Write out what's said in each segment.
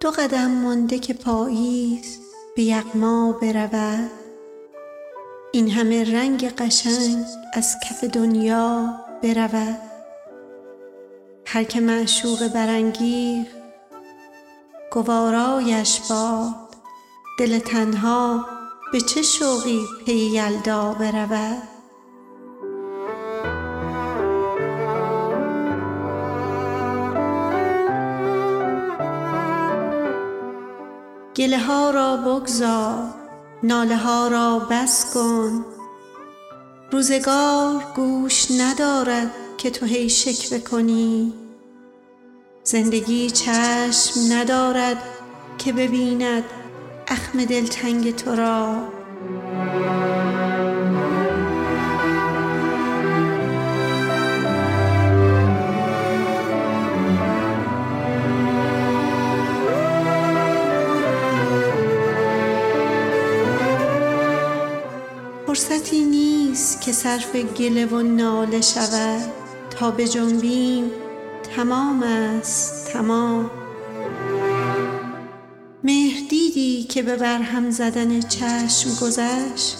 دو قدم مانده که پاییز به یغما برود. این همه رنگ قشنگ از کف دنیا برود. هر که معشوق برانگیخت گوارایش باد. دل تنها به چه شوقی پی یلدا برود؟ گله ها را بگذار ناله ها را بس کن. روزگار گوش ندارد که تو هی شکوه کنی زندگی چشم ندارد که ببیند اخم دلتنگ تو را. فرصتی نیست که صرف گله و ناله شود. تا به جنبیم تمام است تمام. مهر دیدی که به برهم زدن چشم گذشت؟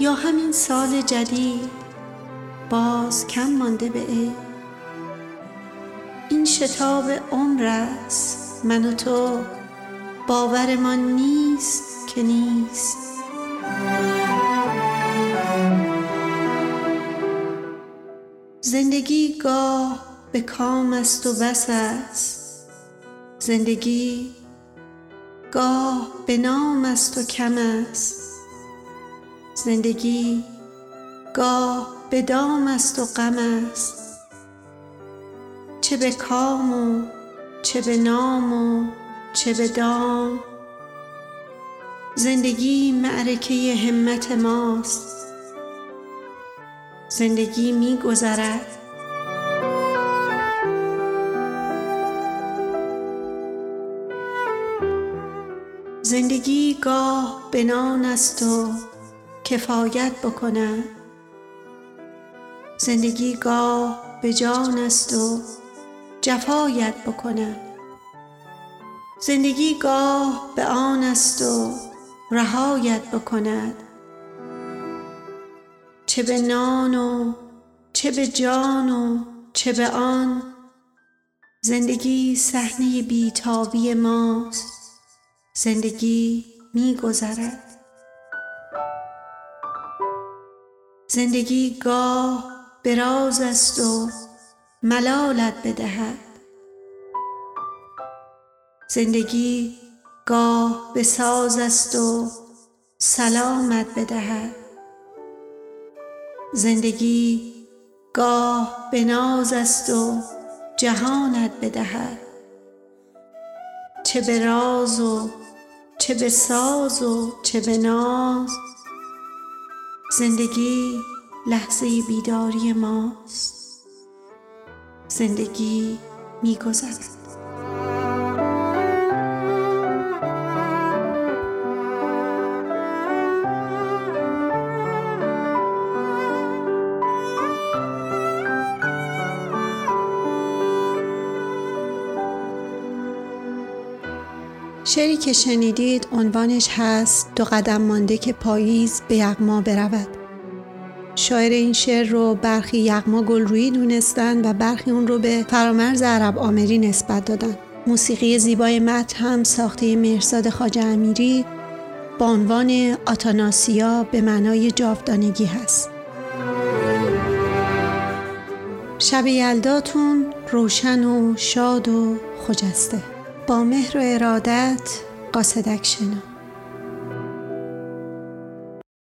یا همین سال جدید باز کم مانده به عید این شتاب عمر است من و تو. باورمان نیست که نیست. زندگی گاه به کام است و بس است. زندگی گاه به نام است و کم است. زندگی گاه به دام است و غم است. چه به کام و چه به نام و چه به دام. زندگی معرکه همت ماست. زندگی می زندگی گاه بنان است و کفایت بکند زندگی گاه به جان است و جفایت بکند زندگی گاه به آن است و رهایت بکند. چه به نان و چه به جان و چه به آن زندگی صحنه بیتابی ماست. زندگی می گذرد زندگی گاه به راز است و ملالت بدهد. زندگی گاه به ساز است و سلامت بدهد. زندگی گاه به ناز است و جهانت بدهد. چه به راز و چه به ساز و چه به ناز. زندگی لحظه بیداری ماست. زندگی میگذرد. شعری که شنیدید عنوانش هست دو قدم مانده که پاییز به یغما برود. شاعر این شعر رو برخی یغما گلرویی دونستن و برخی اون رو به فرامرز عرب آمری نسبت دادن. موسیقی زیبای متن هم ساخته مرساد خاج امیری با عنوان آتاناسیا به معنای جاودانگی هست. شب یلداتون روشن و شاد و خجسته. با مهر و ارادت قاصدک شنا